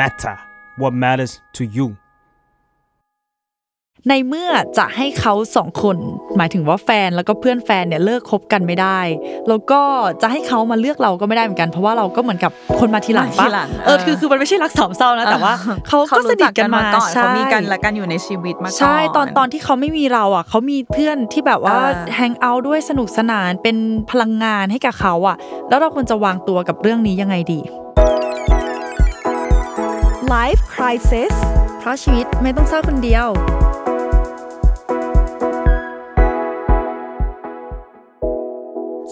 matter what matters to you ในเมื่อจะให้เขาสองคน หมายถึงว่าแฟนแล้วก็เพื่อนแฟนเนี่ยเลิกคบกันไม่ได้ แล้วก็จะให้เขามาเลือกเราก็ไม่ได้เหมือนกัน เพราะว่าเราก็เหมือนกับคนมาทีหลังมาทีปะหลังเออเออคือคือมันไม่ใช่รักสามเศร้านะแต่ว่าเขาก็สรู้นิจัทกันมาก่อนใช่เขามีกันและกันอยู่ในชีวิตมาก่อนใช่ตอนตอนที่เขาไม่มีเราอะเขามีเพื่อนที่แบบว่าเออแฮงเอาท์ด้วยสนุกสนานเป็นพลังงานให้กับเขาอะ แล้วเราควรจะวางตัวกับเรื่องนี้ยังไงดี Life Crisis เพราะชีวิตไม่ต้องเศร้าคนเดียว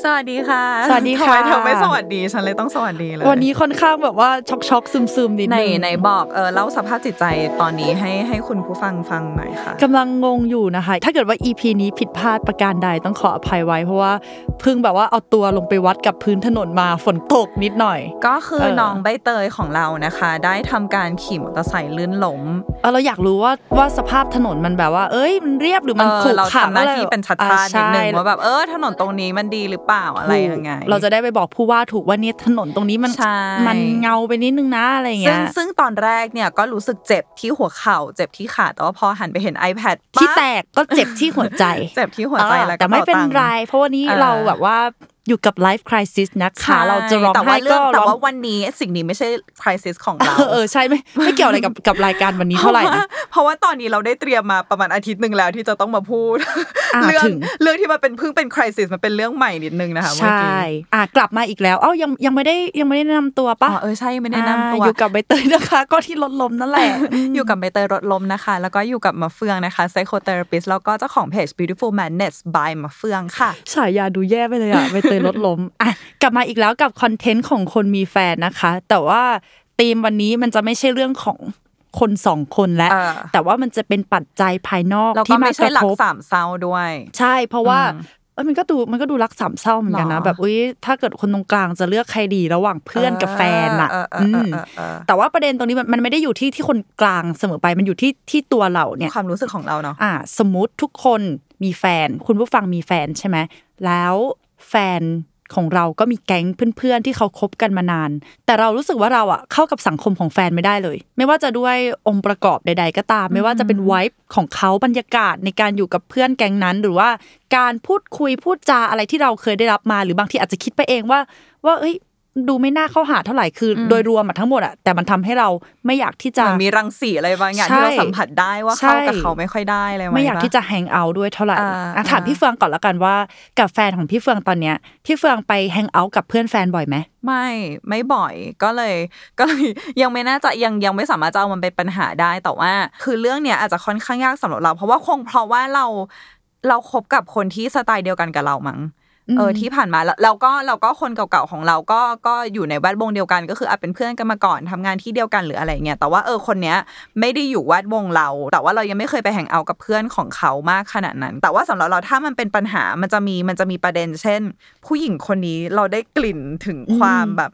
สวัสดีค่ะ สวัสดีค่ะทำไมเธอไม่สวัสดี ฉันเลยต้องสวัสดีเลย วันนี้ค่อนข้างแบบว่าช็อกช็อกซึมซึมๆนิดในนึงในบอกเออเล่าสภาพจิตใจตอนนี้ให้ให้คุณผู้ฟังฟังหน่อยค่ะกำลังงงอยู่นะคะ ถ้าเกิดว่า EP นี้ผิดพลาดประการใดต้องขออภัยไว้ เพราะว่าเพิ่งแบบว่าเอาตัวลงไปวัดกับพื้นถนนมาฝนตกนิดหน่อย ก็คือเออน้องใบเตยของเรานะคะ ได้ทำการขี่มอเตอร์ไซค์ลื่นล้มเออเราอยากรู้ว่าว่าสภาพถนนมันแบบว่า เอ้ยมันเรียบหรือมันเออขรุเราขระทำหน้าที่เป็นชัดอ่ๆนิดนึงใช่ว่าแบบเออถนนตรงนี้มันดีหรือเปล่าอะไรยังไง เราจะได้ไปบอกผู้ว่าถูกว่าเนี่ยถนนตรงนี้มันใช่มันเงาไปนิดนึงนะอะไรอย่างซึ่เงี้งยซึ่งตอนแรกเนี่ยก็รู้สึกเจ็บที่หัวเข่า เจ็บที่ขาแต่ว่าพอหันไปเห็น iPad ปั๊บที่แตกก็เจ็บที่หัวใจ เจ็บที่หัวใจอ่าแล้วก็แต่ไม่เป็นตังค์ไร เพราะวันนี้เออเราแบบว่า อยู่กับ life crisis นะคะใช่เราจะร้องแต่ไห้ว่าเรื่ก็องแต่ร้องว่าวันนี้สิ่งนี้ไม่ใช่ crisis ของเราเออเออใช่ไม่ไม่เกี่ยวอะไรกับกับรายการวันนี้เท่าไหร่นะเพราะว่าตอนนี้เราได้เตรียมมาประมาณอาทิตย์หนึ่งแล้วที่จะต้องมาพูดอ่าเรื่องถึงเรื่องที่มันเป็นเพิ่งเป็น crisis มันเป็นเรื่องใหม่นิดนึงนะคะเมื่อใช่กี้อะกลับมาอีกแล้วเอ้ายังยังไม่ได้ยังไม่ได้แนะนำตัวอ๋ปะอเออใช่ไม่ได้แนะนำตัวอ่าอยู่กับใบเตยนะคะ ก็ที่ลดลมนั่นแหละอยู่กับใบเตยรถลมนะคะ แล้วก็อยู่กับมาเฟืองนะคะ psychotherapist แล้วก็เจ้าของเพจ beautiful madness by มาเฟืองค่ะฉายาดูแย่ไปเลยอะใบเตยลดล้มอะกลับมาอีกแล้วกับคอนเทนต์ของคนมีแฟนนะคะ แต่ว่าธีมวันนี้มันจะไม่ใช่เรื่องของคนสองคนแล้วเออแต่ว่ามันจะเป็นปัจจัยภายนอกแล้วก็ที่มาไม่กใช่ระหลัทกบสามเศร้าด้วย ใช่เพราะว่าอืมเอ้ยมันก็ดูมันก็ดูรักสามเศร้าเหมือนกันนะหรอแบบอุ้ยถ้าเกิดคนตรงกลางจะเลือกใครดีระหว่างเพื่อนกับแฟนอะเออเออเออมเออเออแต่ว่าประเด็นตรงนี้มันมันไม่ได้อยู่ที่ที่คนกลางเสมอไปมันอยู่ที่ที่ตัวเราเนี่ยความรู้สึกของเราเนาะอ่า สมมติทุกคนมีแฟน คุณผู้ฟังมีแฟนใช่ไหมแล้ว แฟนของเราก็มีแก๊งเพื่อนๆที่เขาคบกันมานาน แต่เรารู้สึกว่าเราอะเข้ากับสังคมของแฟนไม่ได้เลย ไม่ว่าจะด้วยองค์ประกอบใด ๆ ก็ตาม ไม่ว่าจะเป็นไวท์ของเขาบรรยากาศในการอยู่กับเพื่อนแก๊งนั้น หรือว่าการพูดคุยพูดจาอะไรที่เราเคยได้รับมา หรือบางทีอาจจะคิดไปเองว่า ว่าเอ้ย ดูไม่น่าเข้าหาเท่าไหร่คืออโดยรวมอะทั้งหมดอะแต่มันทำให้เราไม่อยากที่จะมันมีรังสีอะไรบางอย่างใช่ที่เราสัมผัสได้ว่าใช่เข้ากับเขาไม่ค่อยได้เลยหไม่อยากปที่จะแฮงเอาท์ด้วยเท่าไหร่อ่าอะถามอ่าพี่เฟืองก่อนละกันว่ากับแฟนของพี่เฟืองตอนเนี้ยพี่เฟืองไปแฮงเอาท์กับเพื่อนแฟนบ่อยไหมไม่ไม่บ่อยก็เลยก็เลยยังไม่น่าจะยังยังไม่สามารถจะเอามันเป็นปัญหาได้แต่ว่า คือเรื่องเนี้ยอาจจะค่อนข้างยากสำหรับเรา เพราะว่าคงเพราะว่าเราเราคบกับคนที่สไตล์เดียวกันกับเรามั้ง เออที่ผ่านมาแล้วเราก็เราก็คนเก่าๆของเราก็ก็อยู่ในแวดวงเดียวกัน ก็คืออาจเป็นเพื่อนกันมาก่อนทำงานที่เดียวกันหรืออะไรเงี้ยแต่ว่าเออคนเนี้ยไม่ได้อยู่แวดวงเรา แต่ว่าเรายังไม่เคยไปแห่งเอาท์กับเพื่อนของเขามากขนาดนั้น แต่ว่าสำหรับเราถ้ามันเป็นปัญหามันจะมีมันจะมีประเด็น เช่น ผู้หญิงคนนี้เราได้กลิ่นถึงความแบบ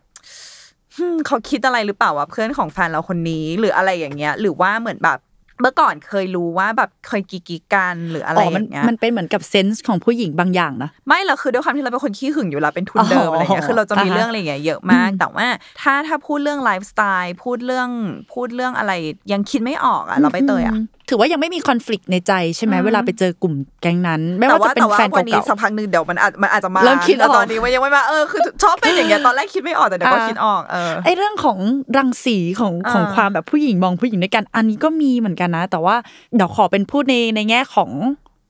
อืมเขาคิดอะไรหรือเปล่าว่าเพื่อนของแฟนเราคนนี้หรืออะไรอย่างเงี้ย หรือว่าเหมือนแบบ เมื่อก่อนเคยรู้ว่าแบบเคยกีกีกันหรืออะไรอ๋ออมันย่างเงี้ยมันเป็นเหมือนกับเซนส์ของผู้หญิงบางอย่างนะไม่เราคือด้วยความที่เราเป็นคนขี้หึงอยู่แล้วเป็นทุนเดิมอ๋อออะไรเงี้ยคือเราจะมีอ่าฮะเรื่องอะไรอย่างเงี้ยเยอะมาก แต่ว่าถ้าถ้าพูดเรื่องไลฟ์สไตล์พูดเรื่องพูดเรื่องอะไรยังคิดไม่ออกอะเราไปเตยอะม ถือว่ายังไม่มีคอน FLICT ในใจใช่ไหมเวลาไปเจอกลุ่มแก๊งนั้น ไม่แต่ว่าว่าจะเป็นแต่ว่าแฟนวันนี้เก่าสักพักหนึ่งเดี๋ยวมันอาจมันอาจจะมาเริ่มคิดออกแต่ตอนนี้มันยังไม่มาเออคือชอบเป็นอย่างเงี้ยตอนแรกคิดไม่ออกแต่เดี๋ยวก็อ่าคิดออกเออๆไอ้เรื่องของรังสีของอ่าของความแบบผู้หญิงมองผู้หญิงด้วยกัน อันนี้ก็มีเหมือนกันนะ แต่ว่าเดี๋ยวขอเป็นพูดในในแง่ของ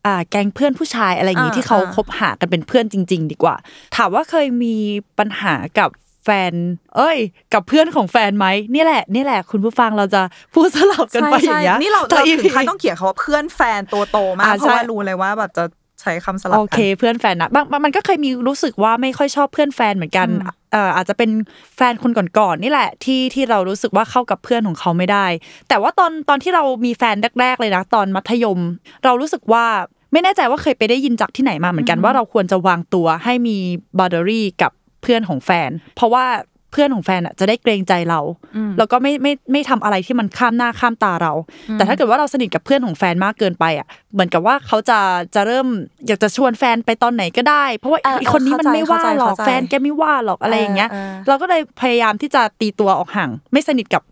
อ่าแก๊งเพื่อนผู้ชายอะไรอย่างนี้อ่าที่เขาอ่าคบหากันเป็นเพื่อนจริง ๆ ดีกว่า ถามว่าเคยมีปัญหากับ แฟน เอ้ย กับเพื่อนของแฟนไหมนี่แหละ นี่แหละ คุณผู้ฟังเราจะพูดสลับกันไปอย่างเงี้ยนี่เราแต่เราอีถึงขั้นต้องเขียนคำว่าเพื่อนแฟนตัวโตมากอ่าเพราะว่าใช่รู้เลยว่าแบบจะใช้คำสลับโอกัเค เพื่อนแฟนนะบางบางมันก็เคยมีรู้สึกว่าไม่ค่อยชอบเพื่อนแฟนเหมือนกันเอ่ออาจจะเป็นแฟนคนก่อนๆนี่แหละ ที่ที่เรารู้สึกว่าเข้ากับเพื่อนของเขาไม่ได้ แต่ว่าตอนตอนที่เรามีแฟนแรกๆเลยนะตอนมัธยม เรารู้สึกว่าไม่แน่ใจว่าเคยไปได้ยินจากที่ไหนมาเหมือนกันว่าเราควรจะวางตัวให้มีบ o เดอรี่กับเพื่อนของแฟน เพราะว่าเพื่อนของแฟนอะจะได้เกรงใจเรา แล้วก็ไม่ไม่ไม่ทำอะไรที่มันข้ามหน้าข้ามตาเรา แต่ถ้าเกิดว่าเราสนิทกับเพื่อนของแฟนมากเกินไปอะเหมือนกับว่าเขาจะจะเริ่มอยากจะชวนแฟนไปตอนไหนก็ได้ เพราะว่าเอออีกคนนี้มันเข้าใจไม่ว่าหรอกเข้าใจแฟนแกไม่ว่าหรอกอะไรอย่างเงี้ยเออเออเราก็เลยพยายามที่จะตีตัวออกห่าง ไม่สนิทกับ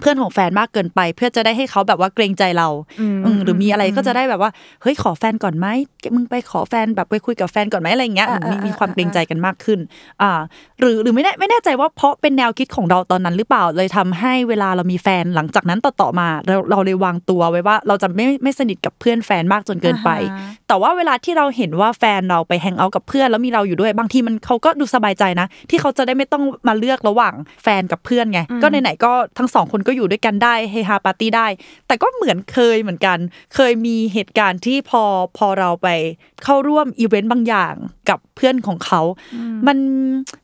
เพื่อนของแฟนมากเกินไป เพื่อจะได้ให้เขาแบบว่าเกรงใจเราอืมอืมหรือมีอะไรก็จะได้แบบว่าเฮ้ยขอแฟนก่อนไหมมึงไปขอแฟนแบบไปคุยกับแฟนก่อนไหมอะไรอย่างเงี้ยอ่ามีอ่ามีความเกรงใจกันมากขึ้น อ่า หรือหรือไม่แน่ไม่แน่ใจว่าเพราะเป็นแนวคิดของเราตอนนั้นหรือเปล่าเลยทำให้เวลาเรามีแฟนหลังจากนั้นต่อๆมา เราเราเลยวางตัวไว้ว่าเราจะไม่ไม่สนิทกับเพื่อนแฟนมากจนเกินไปอ่าฮะแต่ว่าเวลาที่เราเห็นว่าแฟนเราไปแฮงเอาท์กับเพื่อนแล้วมีเราอยู่ด้วยบางทีมันเขาก็ดูสบายใจนะ ที่เขาจะได้ไม่ต้องมาเลือกระหว่างแฟนกับเพื่อนไงก็ไหนๆก็ทั้งสองคนก็อยู่ด้วยกันได้เฮฮาปาร์ตี้ได้ แต่ก็เหมือนเคยเหมือนกัน เคยมีเหตุการณ์ที่พอพอเราไปเข้าร่วมอีเวนต์บางอย่างกับเพื่อนของเขา มัน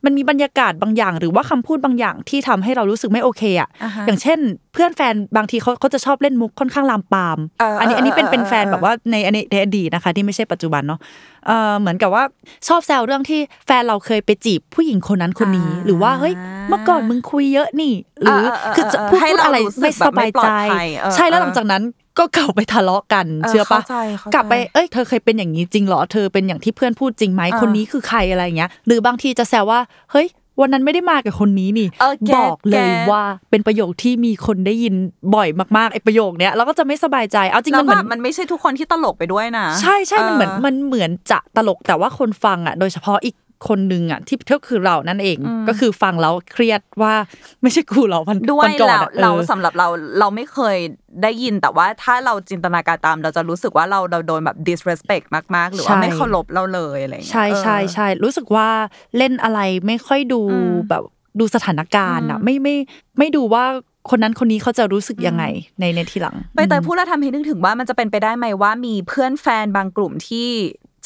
มันมีบรรยากาศบางอย่าง หรือว่าคำพูดบางอย่างที่ทำให้เรารู้สึกไม่โอเคอะอ่าฮะอย่างเช่น เพื่อนแฟนบางทีเขาเขาจะชอบเล่นมุกค่อนข้างลามปามเอออัอันนี้อันนี้เป็นเออเป็นแฟนเออแบบว่าในในในอดีตนะคะ ที่ไม่ใช่ปัจจุบันเนาะ เออเหมือนกับว่าชอบแซวเรื่องที่แฟนเราเคยไปจีบผู้หญิงคนนั้นคนนี้ หรือว่าเฮ้ยเมื่อก่อนมึงคุยเยอะนี่ หรือเออเออเออคือจะพูดให้พูดเราอะไรรู้สึกไม่สบายใจแบบไม่ปลอดภัยเออใช่แล้วเออหลังจากนั้นก็กลับไปทะเลาะกันเออเชื่อปะเข้าใจเข้าใจกลับไปเอ้ยเธอเคยเป็นอย่างนี้จริงเหรอเธอเป็นอย่างที่เพื่อนพูดจริงไหมเออคนนี้คือใครอะไรอย่างเงี้ย หรือบางทีจะแซวว่าเฮ้ย วันนั้นไม่ได้มากับคนนี้นี่เออแกบอกเลยแกว่าเป็นประโยคที่มีคนได้ยินบ่อยมากๆไอ้ประโยคเนี้ยเราก็จะไม่สบายใจเอาจริงแล้มัวนเหมืแบอนบมันไม่ใช่ทุกคนที่ตลกไปด้วยนะ ใช่ใช่มันเหมือนเออมันเหมือนจะตลกแต่ว่าคนฟังอะโดยเฉพาะอีก คนนึงอะที่ก็คือเรานั่นเองก็คือฟังแล้วเครียดว่าไม่ใช่กูเหรอวันด้วยวันก่อนเราอะออเราสำหรับเราเราไม่เคยได้ยินแต่ว่าถ้าเราจินตนาการตามเราจะรู้สึกว่าเราเราโดนแบบ disrespect มากๆ หรือว่าใช่ไม่เคารพเราเลยอะไรอย่างเงี้ยใช่ใช่เออใช่รู้สึกว่าเล่นอะไรไม่ค่อยดูอืมแบบดูสถานการณ์อะอืมไม่ไม่ไม่ดูว่าคนนั้นคนนี้เขาจะรู้สึกยังไงในในทีหลังใบเตยพูดแล้วทำให้นึกถึงว่ามันจะเป็นไปได้ไหมว่ามีเพื่อนแฟนบางกลุ่มที่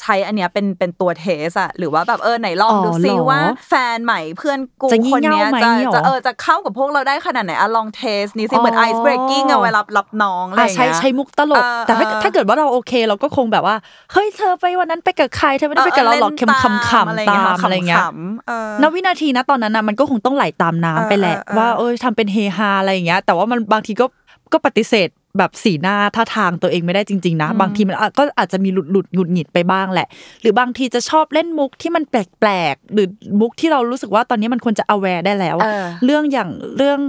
ใช้อันเนี้ยเป็นเป็นตัว test อะหรือว่าแบบเออไหนลองอ๋อดูซิเหรอว่าแฟนใหม่เพื่อนกูจะงี่คนเนี้ยเง่าไหมจะเหรอจะเออจะเข้ากับพวกเราได้ขนาดไหนอะลอง test นี่สิเหมือนอ๋ไออซ์เบรกกิ้งเอาไว้รับรับน้องอะไรออะย่างใช้เงี้ยใช้มุกตลกเออแต่ถ้าเออถ้าเกิดว่าเราโอเค เราก็คงแบบว่าเฮ้ยเธอไปวันนั้นไปกับใครเธอไม่ได้ไปกับเราหรอกล่นเค็มคำคำอะไรตามอะไรเงี้ยขำๆเออณวินาทีนะตอนนั้นนะมันก็คงต้องไหลตามน้ำไปแหละเออเออว่าเออทำเป็นเฮฮาอะไรอย่างเงี้ยแต่ว่ามันบางทีก็ก็ปฏิเสธ แบบสีหน้าท่าทางตัวเองไม่ได้จริง ๆ นะ บางทีมันอะก็อาจจะมีหลุดหลุดหงุดหงิดไปบ้างแหละ หรือบางทีจะชอบเล่นมุกที่มันแปลกๆหรือมุกที่เรารู้สึกว่าตอนนี้มันควรจะ aware ได้แล้วเออเรื่องอย่างเรื่อง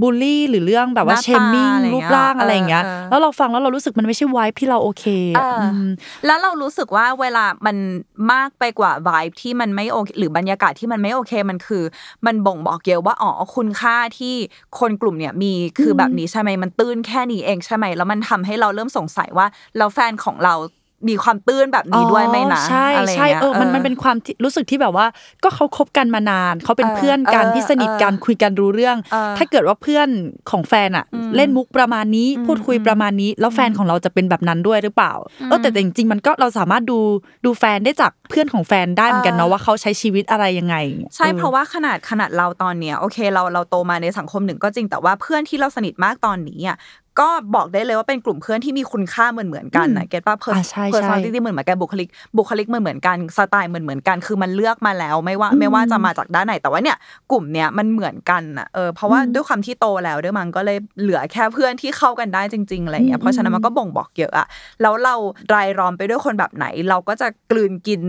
บูลลี่หรือเรื่องแบบว่าหน้าเชมมิ่งตาอะไรรูปร่างอะไรอย่างเงี้ยเออเออแล้วเราฟังแล้วเรารู้สึกมันไม่ใช่วายที่เราโอเคเออะออมแล้วเรารู้สึกว่าเวลามันมากไปกว่า vibe ที่มันไม่โอเคหรือบรรยากาศที่มันไม่โอเคมันคือ มันบ่งบอกเกี่ยวว่าอ๋อคุณค่าที่คนกลุ่มเนี่ยมีคือแบบนี้ใช่ไหมมันตื้นแค่นี้เองใช่ไหมแล้วมันทำให้เราเริ่มสงสัยว่าแล้วแฟนของเรามีความตื้นแบบนี้ด้วยไหมนะอ๋อใช่อะไรใช่งี้ยเออมันมันเป็นความที่รู้สึกที่แบบว่า ก็เขาคบกันมานานเขาเป็นเออเพื่อนกันเออที่สนิทกันเออคุยกันรู้เรื่องเออถ้าเกิดว่าเพื่อนของแฟนอะเล่นมุกประมาณนี้ พูดคุยประมาณนี้ แล้วแฟนของเราจะเป็นแบบนั้นด้วยหรือเปล่าเออแต่แต่จริงๆมันก็เราสามารถดูดูแฟนได้จากเพื่อนของแฟนได้เหมือนกันเนาะว่าเขาใช้ชีวิตอะไรยังไง ใช่เพราะว่าขนาดขนาดเราตอนเนี้ยโอเคเราเราโตมาในสังคมหนึ่งก็จริงแต่ว่าเพื่อนที่เราสนิทมากตอนนี้อะ ก็บอกได้เลยว่าเป็นกลุ่มเพื่อนที่มีคุณค่าเหมือนเหมือนๆกันนะเก็ตป่ะอ่าใช่ใช่ personality เหมือนเหมือนกันบุคลิกบุคลิกเหมือนเหมือนกันสไตล์เหมือนเหมือนกันคือมันเลือกมาแล้ว ไม่ว่าไม่ว่าจะมาจากด้านไหนแต่ว่าเนี่ย กลุ่มเนี้ยมันเหมือนกันอะเออเพราะว่าด้วยความที่โตแล้วด้วยมันก็เลยเหลือแค่เพื่อนที่เข้ากันได้จริงๆอะไรอย่างเงี้ยเพราะฉะนั้นมันก็บ่งบอกเยอะอะแล้วเรารายล้อมไปด้วยคนแบบไหน เราก็จะกลืนกิน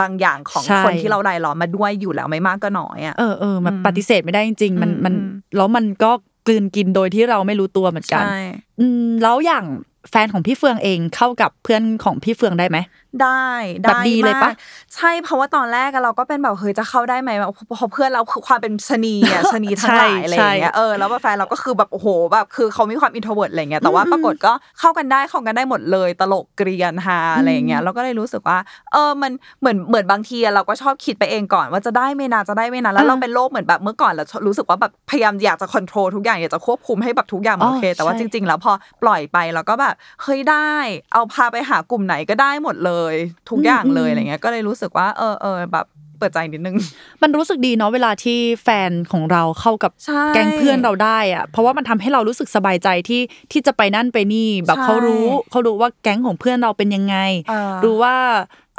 บางอย่างของใช่คนที่เรารายล้อมมาด้วยอยู่แล้วไม่มากก็น้อยอะเออเออมันปฏิเสธไม่ได้จริงๆมันอืมมันอืมแล้วมันก็ กลืนกินโดยที่เราไม่รู้ตัวเหมือนกันใช่อืมแล้วอย่างแฟนของพี่เฟืองเองเข้ากับเพื่อนของพี่เฟืองได้ไหม ได้แบบดีเลยปะมากใช่เพราะว่าตอนแรกอะเราก็เป็นแบบเฮ้ยจะเข้าได้ไหมแบบเพอเพื่อนเราคือความเป็นชะนีอะชะนีทั้งหลายอะไรอย่างเงี้ยเออแล้วว่าแฟนเราก็คือแบบโอ้โหแบบคือเขามีความ introvert อะไรเงี้ยแต่ว่าปรากฏก็เข้ากันได้เข้ากันได้หมดเลย ตลกเกรียนฮาอะไรอย่างเงี้ยเราก็เลยรู้สึกว่า เออมันเหมือนเหมือนบางทีอะเราก็ชอบคิดไปเองก่อนว่าจะได้ไม่นาจะได้ไม่นาแล้วเราเป็นโรคเหมือนแบบเมื่อก่อนเรารู้สึกว่าแบบพยายามอยากจะควบคุมทุกอย่างอยากจะควบคุมให้แบบทุกอย่างมันโอเค แต่ว่าใช่จริง ๆ แล้วพอปล่อยไปเราก็แบบเฮ้ยได้ เอาพาไปหากลุ่มไหนก็ได้หมดเลยทุกอย่างเลยอะไรเงี้ยก็เลยรู้สึกว่า เออเออแบบ เปิดใจนิดนึง มันรู้สึกดีเนาะเวลาที่แฟนของเราเข้ากับใช่แก๊งเพื่อนเราได้อะเพราะว่ามันทำให้เรารู้สึกสบายใจที่ที่จะไปนั่นไปนี่แบบใช่เขารู้เขารู้ว่าแก๊งของเพื่อนเราเป็นยังไงเออรู้ว่า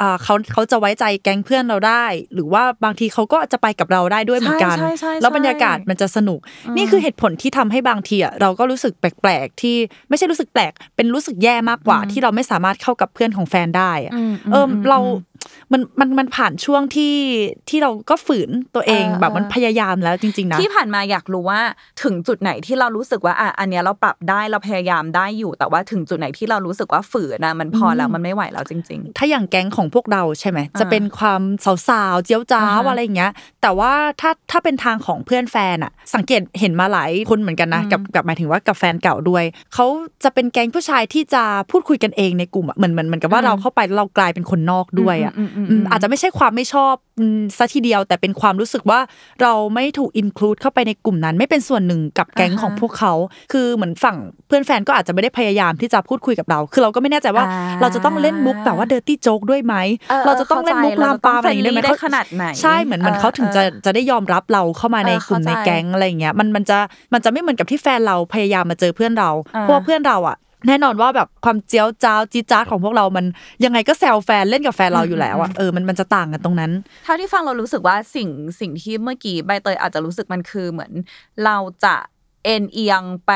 อ่าเขาเขาจะไว้ใจแก๊งเพื่อนเราได้ หรือว่าบางทีเขาก็จะไปกับเราได้ด้วยเหมือนกันใช่ใช่ใช่แล้วบรรยากาศมันจะสนุก นี่คือเหตุผลที่ทำให้บางทีอะเราก็รู้สึกแปลกๆที่ไม่ใช่รู้สึกแปลก เป็นรู้สึกแย่มากกว่าที่เราไม่สามารถเข้ากับเพื่อนของแฟนได้อะอืมเอออมเราอื มมันมันมันผ่านช่วงที่ที่เราก็ฝืนตัวเองเออแบบมันเออพยายามแล้วจริงๆนะที่ผ่านมาอยากรู้ว่าถึงจุดไหนที่เรารู้สึกว่าอะอันเนี้ยเราปรับได้เราพยายามได้อยู่ แต่ว่าถึงจุดไหนที่เรารู้สึกว่าฝืนนะมันพอแล้วมันไม่ไหวแล้วจริงถ้าอย่างแก๊งของพวกเราใช่ไหมอ่าจะเป็นความสาวๆเจียวจ้าอ่าวฮะอะไรอย่างเงี้ย แต่ว่าถ้าถ้าเป็นทางของเพื่อนแฟนอะสังเกตเห็นมาหลายคนเหมือนกันนะอืมกับกับหมายถึงว่ากับแฟนเก่าด้วยเขาจะเป็นแก๊งผู้ชายที่จะพูดคุยกันเองในกลุ่มอะเหมือนเหมือนเหมือนกับว่าอืมเราเข้าไปแล้วเรากลายเป็นคนนอกด้วยอะอืมอืมอืมอืมอาจจะไม่ใช่ความไม่ชอบอืมซะทีเดียว แต่เป็นความรู้สึกว่าเราไม่ถูกอินคลูดเข้าไปในกลุ่มนั้น ไม่เป็นส่วนหนึ่งกับแก๊งอ่าฮะของพวกเขา คือเหมือนฝั่งเพื่อนแฟนก็อาจจะไม่ได้พยายามที่จะพูดคุยกับเรา คือเราก็ไม่แน่ใจว่าอ่าเราจะต้องเล่นมุกแบบว่าเดอร์ตี้โจ๊กด้วยไหมออเราจะต้องเล่นมุกข้ลามปามอะไรอย่างนี้ได้ไหมเรจะต้อง friendly ได้ขนาดไหนใช่เหมือนเหมือนเขาถึงจะจะได้ยอมรับเราเข้ามาในเออกลุ่มในเข้าใจแก๊งอะไรอย่างเงี้ยมันมันจะมันจะไม่เหมือนกับที่แฟนเราพยายามมาเจอเพื่อนเราอ่าเพราะว่าเพื่อนเราอะ แน่นอนว่าแบบความเจียวจ้าวจีดจ้าดของพวกเรามันยังไงก็แซวแฟนเล่นกับแฟนเราอยู่แล้วอะเออมันมันจะต่างกันตรงนั้น เท่าที่ฟังเรารู้สึกว่าสิ่งสิ่งที่เมื่อกี้ใบเตยอาจจะรู้สึกมันคือเหมือน เราจะเอ็นเอียงไป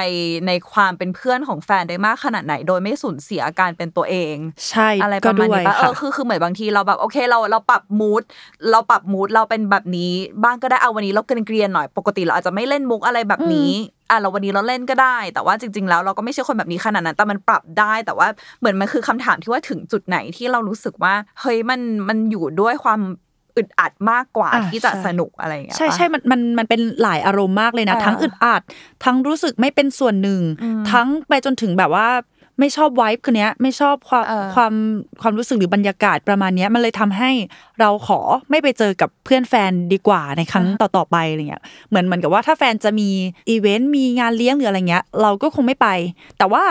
ในความเป็นเพื่อนของแฟนได้มากขนาดไหน โดยไม่สูญเสียการเป็นตัวเอง ใช่อะไรปก็ระมาณด้วยนี้ปะเอค่ะอคือคือเหมือนบางทีเราแบบโอเคเราเราปรับมูดเราปรับมูดเราเป็นแบบนี้ บ้างก็ได้เอาวันนี้เราเกรียนๆหน่อยปกติเราอาจจะไม่เล่นมุกอะไรแบบนี้ อะเราวันนี้เราเล่นก็ได้ แต่ว่าจริง ๆ แล้วเราก็ไม่ใช่คนแบบนี้ขนาดนั้นแต่มันปรับได้แต่ว่าเหมือนมันคือคำถามที่ว่าถึงจุดไหนที่เรารู้สึกว่าเฮ้ยมันมันอยู่ด้วยความอึดอัดมากกว่าอะที่จะใช่สนุกอะไรอย่างเงี้ยใช่ปะใช่มันมันมันเป็นหลายอารมณ์มากเลยนะเออทั้งอึดอัด ทั้งรู้สึกไม่เป็นส่วนหนึ่งอืมทั้งไปจนถึงแบบว่า ไม่ชอบไวฟ์คนเนี้ยไม่ชอบความเออความความรู้สึกหรือบรรยากาศประมาณเนี้ยมันเลยทำให้เราขอไม่ไปเจอกับเพื่อนแฟนดีกว่าในครั้งต่อๆไปอะไรเงี้ยเหมือนเหมือนกับว่าถ้าแฟนจะมีอีเวนต์มีงานเลี้ยงหรืออะไรเงี้ยเราก็คงไม่ไป แต่ว่า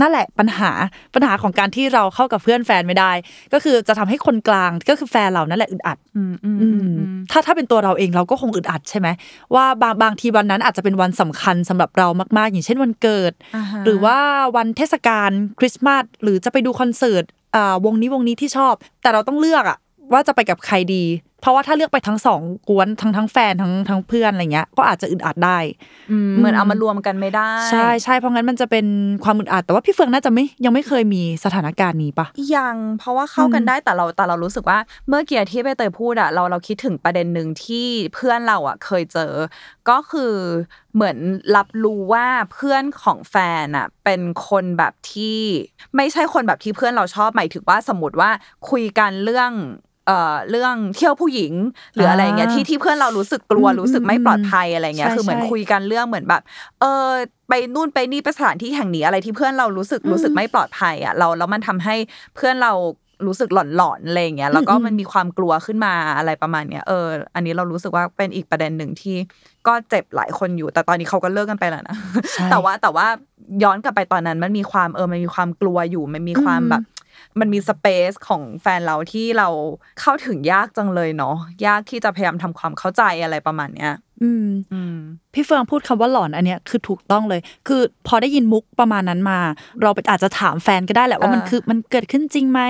นั่นแหละปัญหาปัญหาของการที่เราเข้ากับเพื่อนแฟนไม่ได้ ก็คือจะทำให้คนกลางก็คือแฟนเรานั่นแหละอึดอัดอืมอืมอือืมมอืมถ้าถ้าเป็นตัวเราเองเราก็คงอึดอัดใช่ไหมว่าบางบางทีวันนั้นอาจจะเป็นวันสำคัญสำหรับเรามาก ๆ อย่างเช่นวันเกิดอ่าฮะหรือว่าวันเทศกาลคริสต์มาสหรือจะไปดูคอนเสิร์ตอ่าวงนี้วงนี้ที่ชอบ แต่เราต้องเลือกอะว่าจะไปกับใครดี เพราะว่าถ้าเลือกไปทั้งสองกวนทั้งทั้งแฟนทั้งทั้งเพื่อนอะไรเงี้ยก็อาจจะอึดอัดได้อืมเหมือนเอามารวมกันไม่ได้ ใช่ใช่เพราะงั้นมันจะเป็นความอึดอัดแต่ว่าพี่เฟืองน่าจะไม่ยังไม่เคยมีสถานการณ์นี้ปะยังเพราะว่าเข้ากันได้แต่เราแต่เรารู้สึกว่าเมื่อกี้ที่ใบเตยพูดอะเราเราคิดถึงประเด็นหนึ่งที่เพื่อนเราอะเคยเจอ ก็คือเหมือนรับรู้ว่าเพื่อนของแฟนอะเป็นคนแบบที่ไม่ใช่คนแบบที่เพื่อนเราชอบหมายถึงว่าสมมติว่าคุยกันเรื่อง เอ่อเรื่องเที่ยวผู้หญิงหรืออะไรเงี้ยอ่าที่ที่เพื่อนเรารู้สึกกลัวอืมรู้สึกไม่ปลอดภัยอะไรเงี้ยใช่คือเหมือนใช่คุยกันเรื่องเหมือนแบบ เออไปนู่นไปนี่ไปสถานที่แห่งนี้อะไรที่เพื่อนเรารู้สึกรู้สึกไม่ปลอดภัยอะเราแล้วมันทำให้เพื่อนเรารู้สึกหลอนๆอะไรอย่างเงี้ยแล้วก็อืมมันมีความกลัวขึ้นมาอะไรประมาณเนี้ยเออ อันนี้เรารู้สึกว่าเป็นอีกประเด็นหนึ่งที่ก็เจ็บหลายคนอยู่ แต่ตอนนี้เขาก็เลิกกันไปแล้วนะใช่แต่ว่าแต่ว่าย้อนกลับไปตอนนั้นมันมีความเออมันมีความกลัวอยู่มันมีความอืมแบบ มันมีสเปซของแฟนเราที่เราเข้าถึงยากจังเลยเนาะยากที่จะพยายามทำความเข้าใจอะไรประมาณเนี้ยอืมอืมพี่เฟืองพูดคำว่าหลอนอันเนี้ยคือถูกต้องเลย คือพอได้ยินมุกประมาณนั้นมา เราไปอาจจะถามแฟนก็ได้แหละว่ามันเออคือมันเกิดขึ้นจริงไหม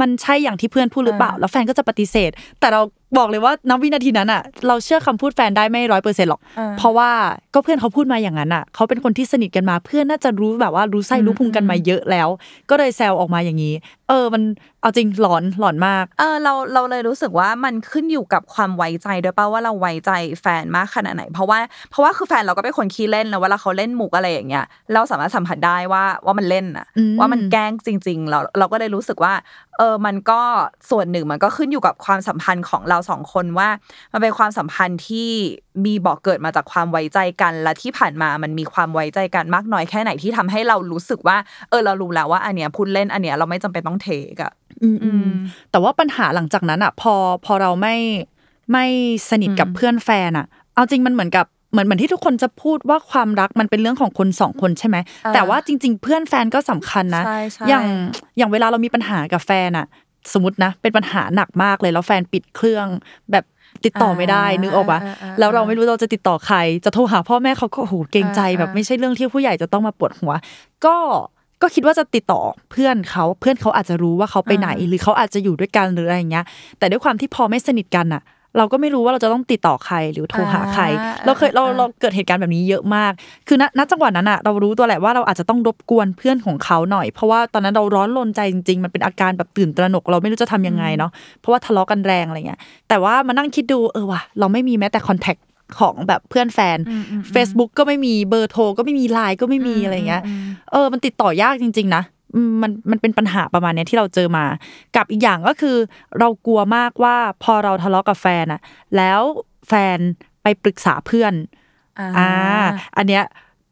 มันใช่อย่างที่เพื่อนพูดหรือเปล่าเออแล้วแฟนก็จะปฏิเสธ แต่เราบอกเลยว่าณวินาทีนั้นอะ เราเชื่อคำพูดแฟนได้ไม่ร้อยเปอร์เซ็นต์หรอกเออเพราะว่าก็เพื่อนเขาพูดมาอย่างนั้นอะเขาเป็นคนที่สนิทกันมา เพื่อนน่าจะรู้แบบว่ารู้ไส้รู้พุงกันมาเยอะแล้ว ก็เลยแซวออกมาอย่างนี้ เออมันเอาจริงหลอนหลอนมากเออเราเราเลยรู้สึกว่ามันขึ้นอยู่กับความไว้ใจด้วยป่ะว่าเราไว้ใจแฟนมากขนาดไหน เพราะว่าเพราะว่าคือแฟนเราก็เป็นคนขี้เล่นแล้วเวลาเขาเล่นมุกอะไรอย่างเงี้ยเราสามารถสัมผัสได้ว่าว่ามันเล่นอะอืมว่ามันแกล้งจริง ๆ เราเราก็เลยรู้สึกว่าเออมันก็ส่วนหนึ่งมันก็ขึ้นอยู่กับความสัมพันธ์ของเราสองคนว่า มันเป็นความสัมพันธ์ที่มีบอกเกิดมาจากความไว้ใจกัน และที่ผ่านมามันมีความไว้ใจกันมากน้อยแค่ไหนที่ทำให้เรารู้สึกว่า เออเรารู้แล้วว่าอันเนี้ยพูดเล่นอันเนี้ยเราไม่จำเป็นต้องเทกอะอืมอือืมมแต่ว่าปัญหาหลังจากนั้นอะพอพอเราไม่ไม่สนิทกับอืมเพื่อนแฟนอะเอาจริงมันเหมือนกับเหมือนเหมือนที่ทุกคนจะพูดว่าความรักมันเป็นเรื่องของคนสองคนใช่ไหมแต่ว่าจริง ๆ เพื่อนแฟนก็สำคัญนะใช่ใช่อย่างอย่างเวลาเรามีปัญหากับแฟนอะสมมตินะ เป็นปัญหาหนักมากเลยแล้วแฟนปิดเครื่องแบบ ติดต่อไม่ได้อ่านึกออกปะอ่าอ่าแล้วเราไม่รู้เราจะติดต่อใคร จะโทรหาพ่อแม่เขาก็โอ้โหเกรงใจอ่าแบบอ่าไม่ใช่เรื่องที่ผู้ใหญ่จะต้องมาปวดหัว ก็ก็คิดว่าจะติดต่อเพื่อนเขาเพื่อนเขาอาจจะรู้ว่าเขาไปไหน หรือเขาอาจจะอยู่ด้วยกันหรืออะไรอย่างเงี้ย แต่ด้วยความที่พอไม่สนิทกันอะ เราก็ไม่รู้ว่าเราจะต้องติดต่อใครหรือโทรหาใครอ่าเราเคยเราอ่าเราเกิดเหตุการณ์แบบนี้เยอะมาก คือณณจังหวะนั้นอะเรารู้ตัวแหละว่าเราอาจจะต้องรบกวนเพื่อนของเขาหน่อย เพราะว่าตอนนั้นเราร้อนรนใจจริงๆ มันเป็นอาการแบบตื่นตระหนกเราไม่รู้จะทำยังไงเนาะ เพราะว่าทะเลาะกันแรงอะไรเงี้ย แต่ว่ามานั่งคิดดูเออว่ะเราไม่มีแม้แต่คอนแทคของแบบเพื่อนแฟน Facebook ก็ไม่มีเบอร์โทรก็ไม่มีไลน์ก็ไม่มีอะไรเงี้ย เออมันติดต่อยากจริง ๆ นะอื มมันมันเป็นปัญหาประมาณเนี้ยที่เราเจอมา กับอีกอย่างก็คือ เรากลัวมากว่าพอเราทะเลาะกับแฟนอะแล้วแฟนไปปรึกษาเพื่อนอ่าอันเนี้ย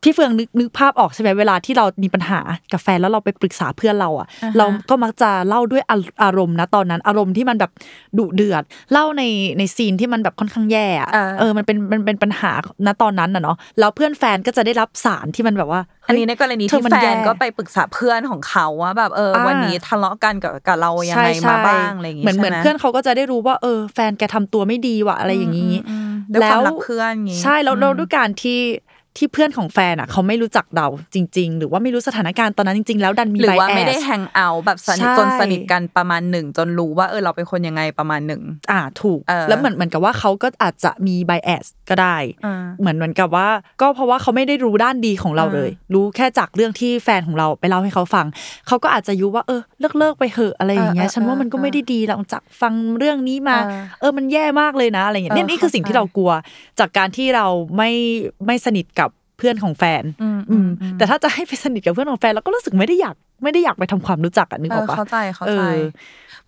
พี่เฟืองนึกนึกภาพออกใช่ไหมเวลาที่เรามีปัญหากับแฟนแล้วเราไปปรึกษาเพื่อนเราอะ เราก็มักจะเล่าด้วยอาอารมณ์นะตอนนั้น อารมณ์ที่มันแบบดุเดือด เล่าในในซีนที่มันแบบค่อนข้างแย่อะเออเออมันเป็นมันเป็นปัญหาณตอนนั้นน่ะเนาะแล้วเพื่อนแฟนก็จะได้รับสารที่มันแบบว่า อันนี้ในกรณีเธอที่มันแฟย่นก็ไปปรึกษาเพื่อนของเขาว่าแบบเอออ่าวันนี้ทะเลาะกันกับกับเรายังไงใช่มาใช่บ้างอะไรอย่างงี้เหมือนเหมือนใช่ไเพื่อนเขาก็จะได้รู้ว่าเออแฟนแกทำตัวไม่ดีว่ะอะไรอย่างนี้อืมด้วยความรักเพื่อนอย่างงี้ใช่แล้วอืมเราด้วยการที่ ที่เพื่อนของแฟนอะเขาไม่รู้จักเราจริง ๆ หรือว่าไม่รู้สถานการณ์ตอนนั้นจริง ๆ แล้วดันมีหรือว่า bias ไม่ได้แฮงเอาท์แบบสนิทใช่จนสนิทกันประมาณหนึ่งจนรู้ว่าเออเราเป็นคนยังไงประมาณหนึ่งอ่าถูกเออแล้วเหมือนเหมือนกับว่าเขาก็อาจจะมี bias ก็ได้อ่าเหมือนเหมือนกับว่า ก็เพราะว่าเขาไม่ได้รู้ด้านดีของเราเลย รู้แค่จากเรื่องที่แฟนของเราไปเล่าให้เขาฟัง เขาก็อาจจะยุว่าเออเลิกเลิกไปเหอะอะไรอย่างเงี้ยเออเออฉันว่ามันก็ไม่ได้ดีหลังจากฟังเรื่องนี้มา เออเออมันแย่มากเลยนะอะไรอย่างเงี้ยเออเนี่ยนี่คือสิ่งที่เข้าใจเรากลัว จากการที่เราไม่ไม่สนิทกับ เพื่อนของแฟนอืมอืมอืมแต่ถ้าจะให้ไปสนิทกับเพื่อนของแฟนเราก็รู้สึกไม่ได้อยากไม่ได้อยากไปทำความรู้จักอะนึกเออออกปะเข้าใจเข้าเอใจอ